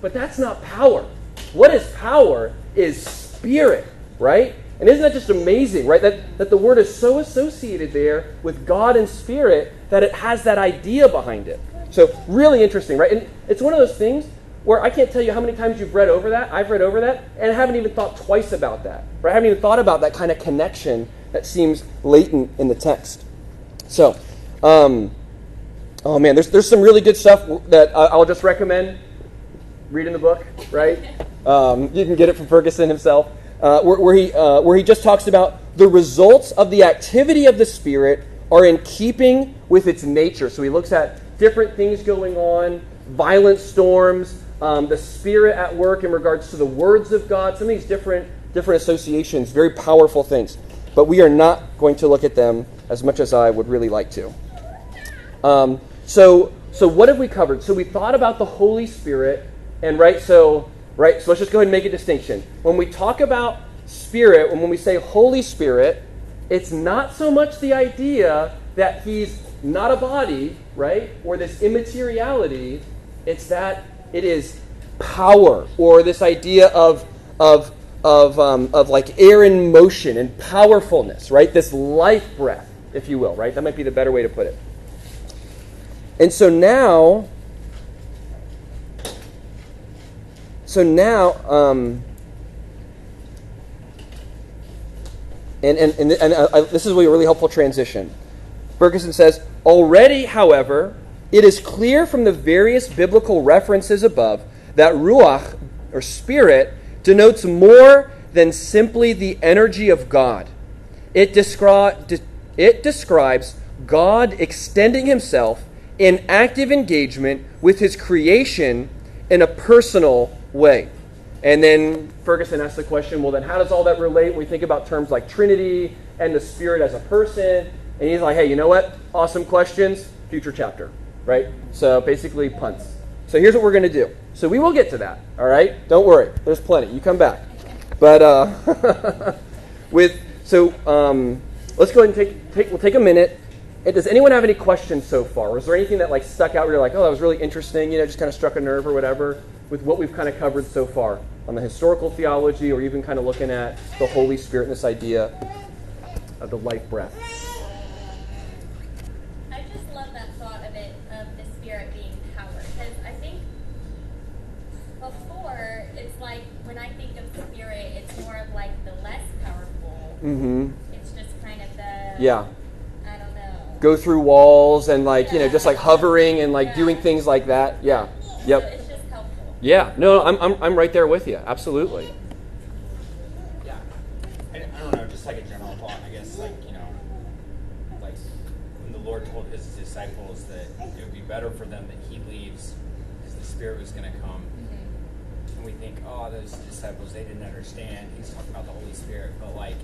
but that's not power. What is power is spirit, right? And isn't that just amazing, right? That, that the word is so associated there with God and spirit that it has that idea behind it. So, really interesting, right? And it's one of those things where I can't tell you how many times you've read over that. I've read over that and haven't even thought twice about that, right? I haven't even thought about that kind of connection that seems latent in the text. So, um, Oh man, there's there's some really good stuff that I'll just recommend reading the book. Right, um, you can get it from Ferguson himself, uh, where, where he uh, where he just talks about the results of the activity of the Spirit are in keeping with its nature. So he looks at different things going on, violent storms, um, the Spirit at work in regards to the words of God. Some of these different different associations, very powerful things. But we are not going to look at them as much as I would really like to. Um, so, so what have we covered? So we thought about the Holy Spirit, and right, so right, so let's just go ahead and make a distinction. When we talk about Spirit, when we say Holy Spirit, it's not so much the idea that He's not a body, right, or this immateriality. It's that it is power, or this idea of of of um, of like air in motion and powerfulness, right? This life breath, if you will, right? That might be the better way to put it. And so now, so now, um, and, and, and, and uh, this is a really helpful transition. Ferguson says, already, however, it is clear from the various biblical references above that ruach, or spirit, denotes more than simply the energy of God. It, descri- de- it describes God extending himself in active engagement with his creation in a personal way. And then Ferguson asks the question well, then how does all that relate when we think about terms like Trinity and the Spirit as a person? And he's like, hey, you know what? Awesome questions, future chapter, right? So basically, punts. So here's what we're going to do. So we will get to that, all right? Don't worry, there's plenty. You come back. But uh, with, so um, let's go ahead and take, take, we'll take a minute does anyone have any questions so far? Was there anything that like stuck out where you're like, oh, that was really interesting, you know, just kind of struck a nerve or whatever with what we've kind of covered so far on the historical theology or even kind of looking at the Holy Spirit and this idea of the life breath? I just love that thought of it, of the Spirit being power. Because I think before, it's like when I think of Spirit, it's more of like the less powerful. Mm-hmm. It's just kind of the. Yeah I don't know. go through walls and like you know just like hovering and like Yeah. doing things like that yeah So yep it's just helpful. yeah no I'm, I'm, I'm right there with you absolutely Yeah. I, I don't know, just like a general thought, I guess, like, you know, like when the Lord told his disciples that it would be better for them that he leaves because the Spirit was going to come. Mm-hmm. And we think, oh, those disciples, they didn't understand. He's talking about the Holy Spirit. But, like,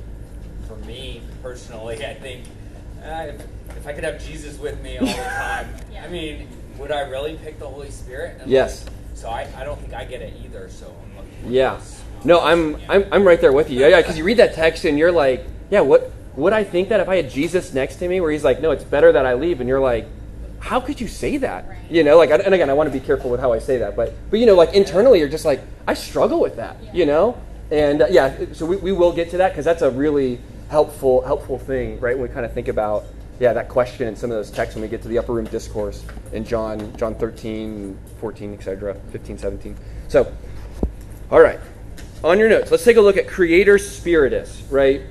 for me personally, I think uh, if, if I could have Jesus with me all the time, Yeah. I mean, would I really pick the Holy Spirit? And, Yes. like, so I, I don't think I get it either. So I'm looking for yeah this, no i'm i'm, I'm right there with you yeah yeah because you read that text and you're like yeah what would i think that if i had jesus next to me where he's like no it's better that i leave and you're like how could you say that Right. you know like and again i want to be careful with how i say that but but you know like internally you're just like i struggle with that Yeah. you know and uh, yeah so we, we will get to that because that's a really helpful helpful thing right when we kind of think about yeah that question and some of those texts when we get to the upper room discourse in john john 13 14 etc 15 17 so all right on your notes let's take a look at creator spiritus right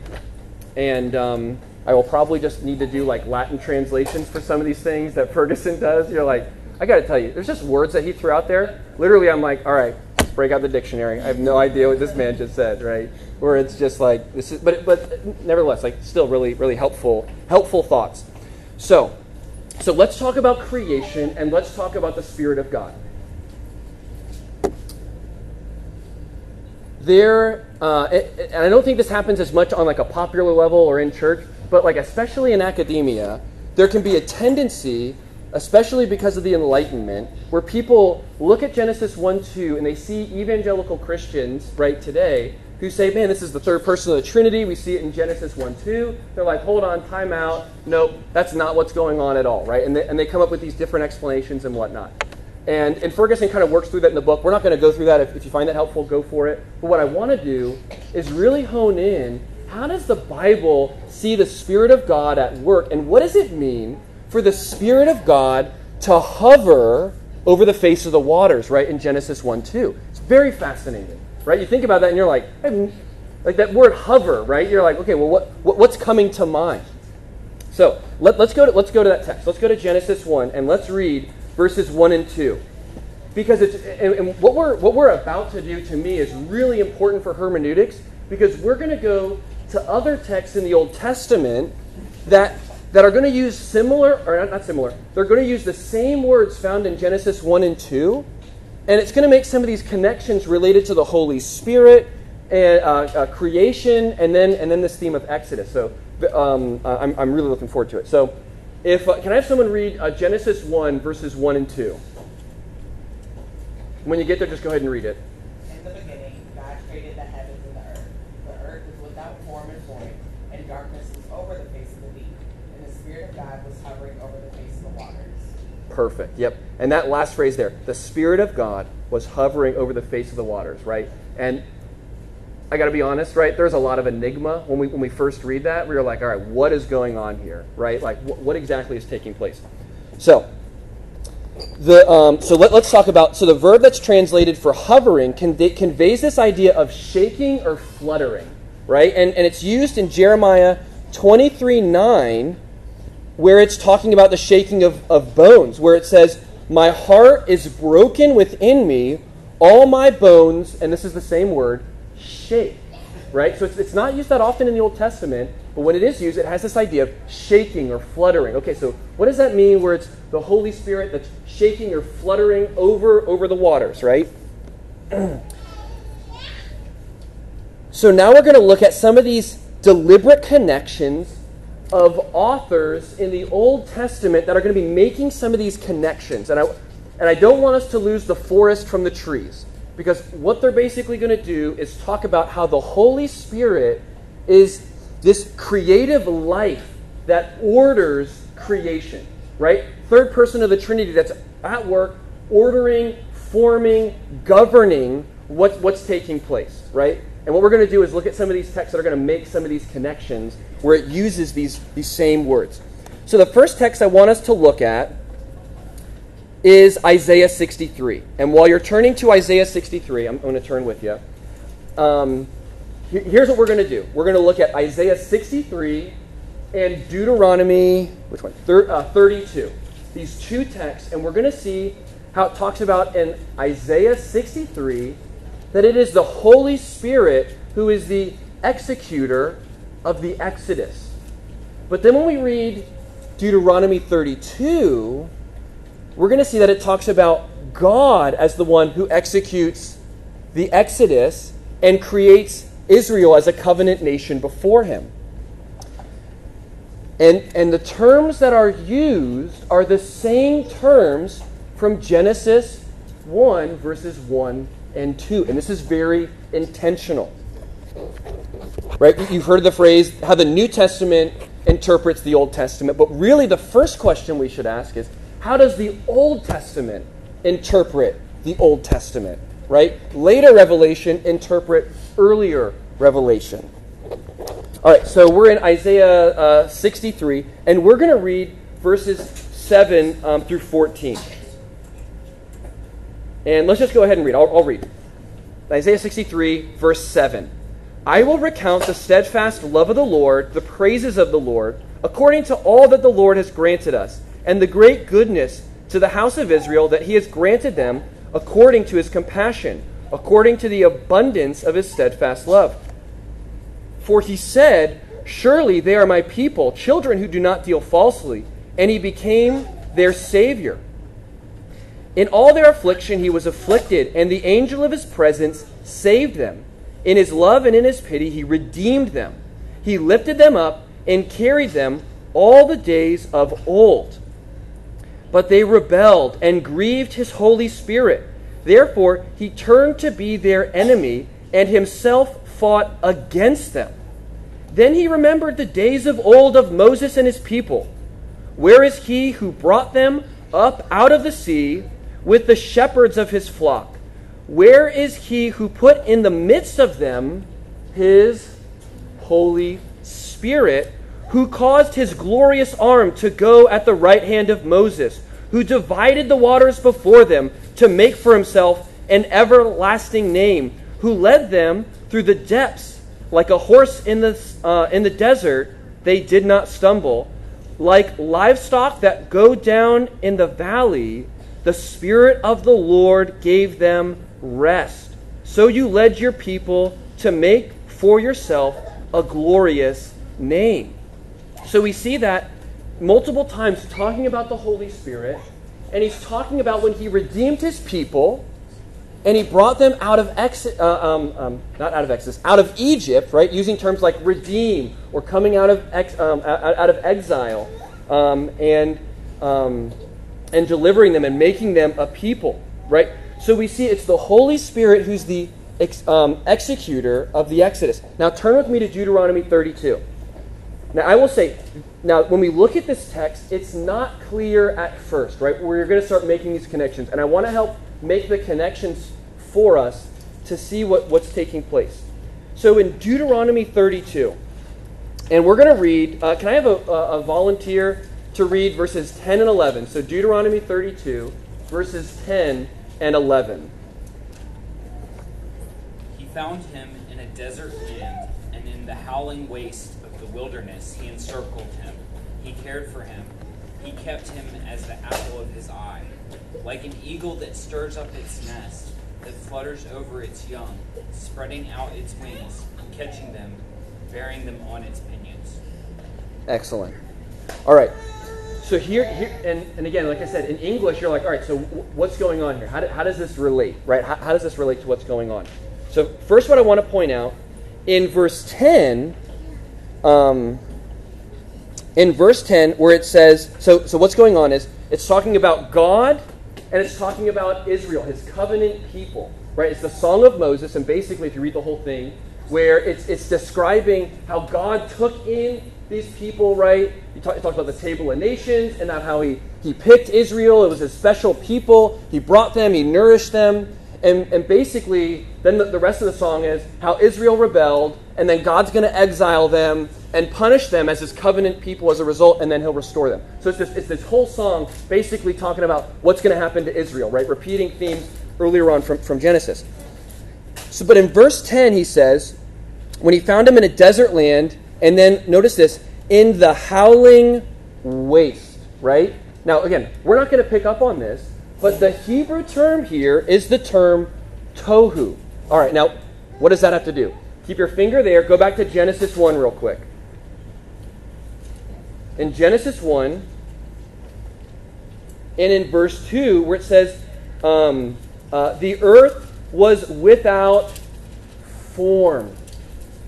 and um, I will probably just need to do like Latin translations for some of these things that Ferguson does. You're like, I got to tell you, there's just words that he threw out there. Literally, I'm like, all right, break out the dictionary. I have no idea what this man just said, right? Where it's just like this is, but but nevertheless, like still really really helpful helpful thoughts. So, so let's talk about creation and let's talk about the Spirit of God. there uh, it- and i don't think this happens as much on like a popular level or in church but like especially in academia there can be a tendency especially because of the enlightenment where people look at genesis 1 2 and they see evangelical christians right today who say man this is the third person of the trinity we see it in genesis 1 2 they're like hold on time out nope that's not what's going on at all right and they, and they come up with these different explanations and whatnot and, and Ferguson kind of works through that in the book. We're not going to go through that. If, if you find that helpful, go for it. But what I want to do is really hone in how does the Bible see the Spirit of God at work? And what does it mean for the Spirit of God to hover over the face of the waters, right, in Genesis 1 2? It's very fascinating, right? You think about that and you're like, "Hmm," like that word hover, right? You're like, okay, well, what, what, what's coming to mind? So let, us go to, let's go to that text. Let's go to Genesis 1 and let's read verses 1 and 2. Because it's, and, and what, we're, what we're about to do to me is really important for hermeneutics because we're going to go to other texts in the Old Testament that, that are going to use similar, or not, similar, they're going to use the same words found in Genesis 1 and 2. And it's going to make some of these connections related to the Holy Spirit and uh, uh, creation, and then, and then this theme of Exodus. So um, I'm, I'm really looking forward to it. So, if uh, can I have someone read uh, Genesis 1, verses 1 and 2? When you get there, just go ahead and read it. In the beginning, God created the heavens and the earth. The earth was without form and void, and darkness was over the face of the deep. And the Spirit of God was hovering over the face of the waters. Perfect. Yep. And that last phrase there, the Spirit of God was hovering over the face of the waters, right? And I got to be honest, right? There's a lot of enigma when we when we first read that. We were like, all right, what is going on here, right? Like, wh- what exactly is taking place? So, the um, so let, us talk about so the verb that's translated for hovering can they conveys this idea of shaking or fluttering, right? And and it's used in Jeremiah 23 9, where it's talking about the shaking of, of bones, where it says, My heart is broken within me, all my bones, and this is the same word shake, right? So it's, it's not used that often in the Old Testament, but when it is used, it has this idea of shaking or fluttering. Okay, so what does that mean where it's the Holy Spirit that's shaking or fluttering over, over the waters, right? so now we're going to look at some of these deliberate connections of authors in the Old Testament that are going to be making some of these connections. And I, and I don't want us to lose the forest from the trees. Because what they're basically going to do is talk about how the Holy Spirit is this creative life that orders creation, right? Third person of the Trinity that's at work ordering, forming, governing what, what's taking place, right? And what we're going to do is look at some of these texts that are going to make some of these connections where it uses these, these same words. So the first text I want us to look at is Isaiah 63. And while you're turning to Isaiah 63, I'm, going to turn with you. Um, here's what we're going to do we're going to look at Isaiah 63 and Deuteronomy, which one? Thir, uh, 32. These two texts, and we're going to see how it talks about in Isaiah 63 that it is the Holy Spirit who is the executor of the Exodus. But then when we read Deuteronomy 32, we're going to see that it talks about God as the one who executes the Exodus and creates Israel as a covenant nation before him. And, and the terms that are used are the same terms from Genesis 1, verses 1 and 2. And this is very intentional. Right? You've heard the phrase how the New Testament interprets the Old Testament, but really the first question we should ask is how does the Old Testament interpret the Old Testament? Right? Later revelation interpret earlier revelation. All right, so we're in Isaiah uh, 63, and we're going to read verses 7 um, through 14. And let's just go ahead and read. I'll, I'll read. Isaiah 63, verse 7. I will recount the steadfast love of the Lord, the praises of the Lord, according to all that the Lord has granted us and the great goodness to the house of Israel that he has granted them according to his compassion, according to the abundance of his steadfast love. For he said, Surely they are my people, children who do not deal falsely. And he became their Savior. In all their affliction he was afflicted, and the angel of his presence saved them. In his love and in his pity he redeemed them. He lifted them up and carried them all the days of old. But they rebelled and grieved his Holy Spirit. Therefore, he turned to be their enemy and himself fought against them. Then he remembered the days of old of Moses and his people. Where is he who brought them up out of the sea with the shepherds of his flock? Where is he who put in the midst of them his Holy Spirit who caused his glorious arm to go at the right hand of Moses, who divided the waters before them to make for himself an everlasting name, who led them through the depths like a horse in the, uh, in the desert, they did not stumble, like livestock that go down in the valley, the Spirit of the Lord gave them rest. So you led your people to make for yourself a glorious name. So we see that multiple times talking about the Holy Spirit, and he's talking about when he redeemed his people and he brought them out of exit, uh, um, um, not out of Exodus, out of Egypt, right? Using terms like redeem or coming out of ex, um, out of exile, um, and um, and delivering them and making them a people, right? So we see it's the Holy Spirit who's the ex, um, executor of the Exodus. Now turn with me to Deuteronomy 32. Now I will say, now when we look at this text, it's not clear at first, right? We're going to start making these connections, and I want to help make the connections for us to see what, what's taking place. So in Deuteronomy 32, and we're going to read, uh, can I have a, a, volunteer to read verses 10 and 11? So Deuteronomy 32, verses 10 and 11. He found him in a desert land, and in the howling waste of the wilderness he encircled him. He cared for him. He kept him as the apple of his eye. Like an eagle that stirs up its nest, that flutters over its young, spreading out its wings, catching them, bearing them on its pinions. Excellent. All right. So here, here and, and again, like I said, in English, you're like, all right, so w- what's going on here? How, do, how does this relate, right? How, how does this relate to what's going on? So, first, what I want to point out in verse 10, um, in verse 10, where it says, so, so what's going on is it's talking about God and it's talking about Israel, his covenant people, right? It's the Song of Moses, and basically, if you read the whole thing, where it's, it's describing how God took in these people, right? He, talk, he talks about the table of nations and how he, he picked Israel. It was his special people. He brought them, he nourished them. And, and basically, then the, the rest of the song is how Israel rebelled, and then God's going to exile them and punish them as his covenant people as a result, and then he'll restore them. So it's this, it's this whole song basically talking about what's going to happen to Israel, right? Repeating themes earlier on from, from Genesis. So, but in verse 10, he says, when he found him in a desert land, and then notice this, in the howling waste, right? Now, again, we're not going to pick up on this, but the Hebrew term here is the term tohu. All right, now, what does that have to do? Keep your finger there. Go back to Genesis 1 real quick. In Genesis 1, and in verse 2, where it says, um, uh, the earth was without form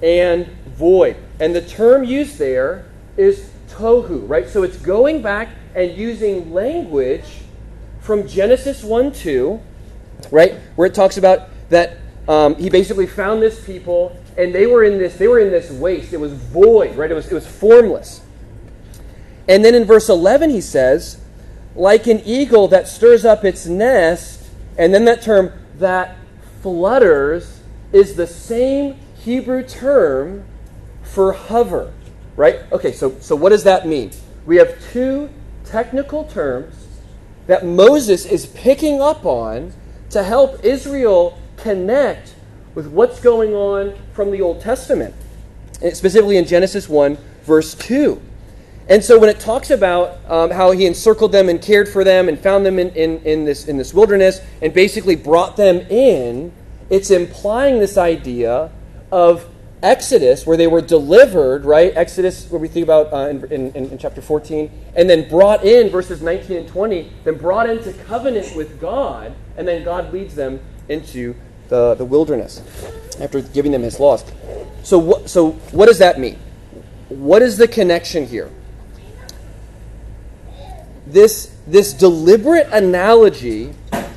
and void. And the term used there is tohu, right? So it's going back and using language from Genesis 1 2, right? Where it talks about that um, he basically found this people and they were in this they were in this waste it was void right it was it was formless and then in verse 11 he says like an eagle that stirs up its nest and then that term that flutters is the same hebrew term for hover right okay so so what does that mean we have two technical terms that moses is picking up on to help israel connect with what's going on from the Old Testament, specifically in Genesis 1, verse 2. And so when it talks about um, how he encircled them and cared for them and found them in, in, in, this, in this wilderness and basically brought them in, it's implying this idea of Exodus, where they were delivered, right? Exodus, where we think about uh, in, in, in, chapter 14, and then brought in, verses 19 and 20, then brought into covenant with God, and then God leads them into the, the wilderness after giving them his laws. So, what, so what does that mean? What is the connection here? This, this deliberate analogy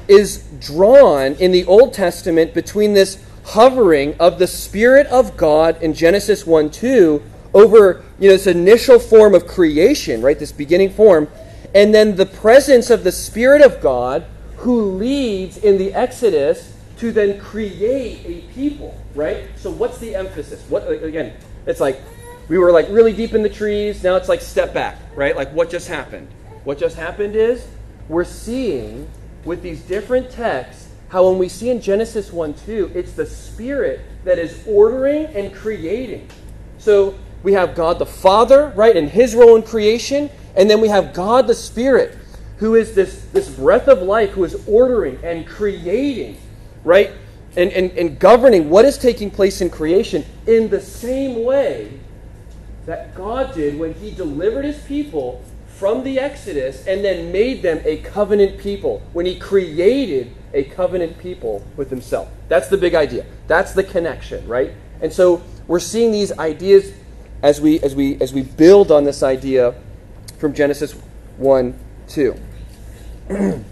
is drawn in the Old Testament between this hovering of the Spirit of God in Genesis 1 2 over you know, this initial form of creation, right? This beginning form, and then the presence of the Spirit of God who leads in the Exodus to then create a people, right? So what's the emphasis? What again? It's like we were like really deep in the trees. Now it's like step back, right? Like what just happened? What just happened is we're seeing with these different texts how when we see in Genesis 1 2, it's the Spirit that is ordering and creating. So we have God the Father, right, in his role in creation, And then we have God the Spirit, who is this, this breath of life, who is ordering and creating, right? And, and, and governing what is taking place in creation in the same way that God did when he delivered his people from the Exodus and then made them a covenant people, when he created a covenant people with himself. That's the big idea. That's the connection, right? And so we're seeing these ideas as we as we as we build on this idea from Genesis 1 2.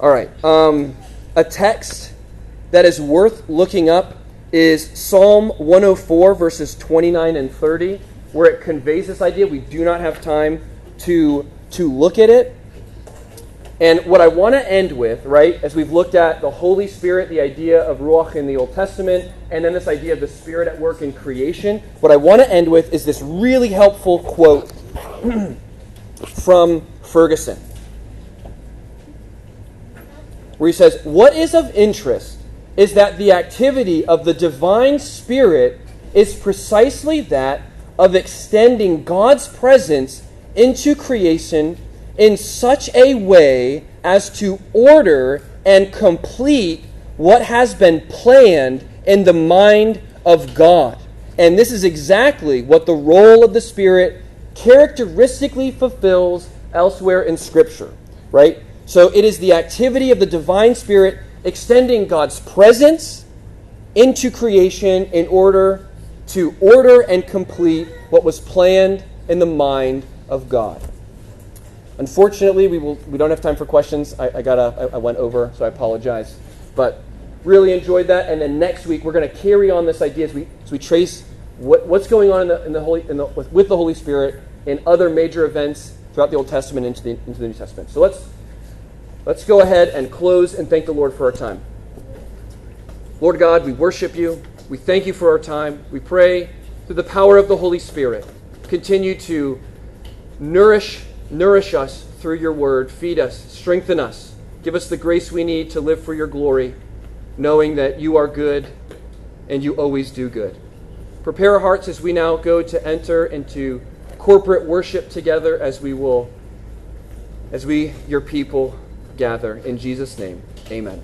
All right. Um, a text that is worth looking up is Psalm 104, verses 29 and 30, where it conveys this idea. We do not have time to, to look at it. And what I want to end with, right, as we've looked at the Holy Spirit, the idea of Ruach in the Old Testament, and then this idea of the Spirit at work in creation, what I want to end with is this really helpful quote from Ferguson, where he says, What is of interest is that the activity of the divine Spirit is precisely that of extending God's presence into creation in such a way as to order and complete what has been planned in the mind of God. And this is exactly what the role of the Spirit characteristically fulfills elsewhere in Scripture, right? So it is the activity of the divine Spirit extending God's presence into creation in order to order and complete what was planned in the mind of God. Unfortunately, we, will, we don't have time for questions. I, I, got I, I went over, so I apologize. But really enjoyed that. And then next week, we're going to carry on this idea as we, as we trace what, what's going on in the, in the Holy, in the, with, with the Holy Spirit in other major events throughout the Old Testament into the, into the New Testament. So let's, let's go ahead and close and thank the Lord for our time. Lord God, we worship you. We thank you for our time. We pray through the power of the Holy Spirit, continue to nourish Nourish us through your word. Feed us. Strengthen us. Give us the grace we need to live for your glory, knowing that you are good and you always do good. Prepare our hearts as we now go to enter into corporate worship together as we will, as we, your people, gather. In Jesus' name, amen.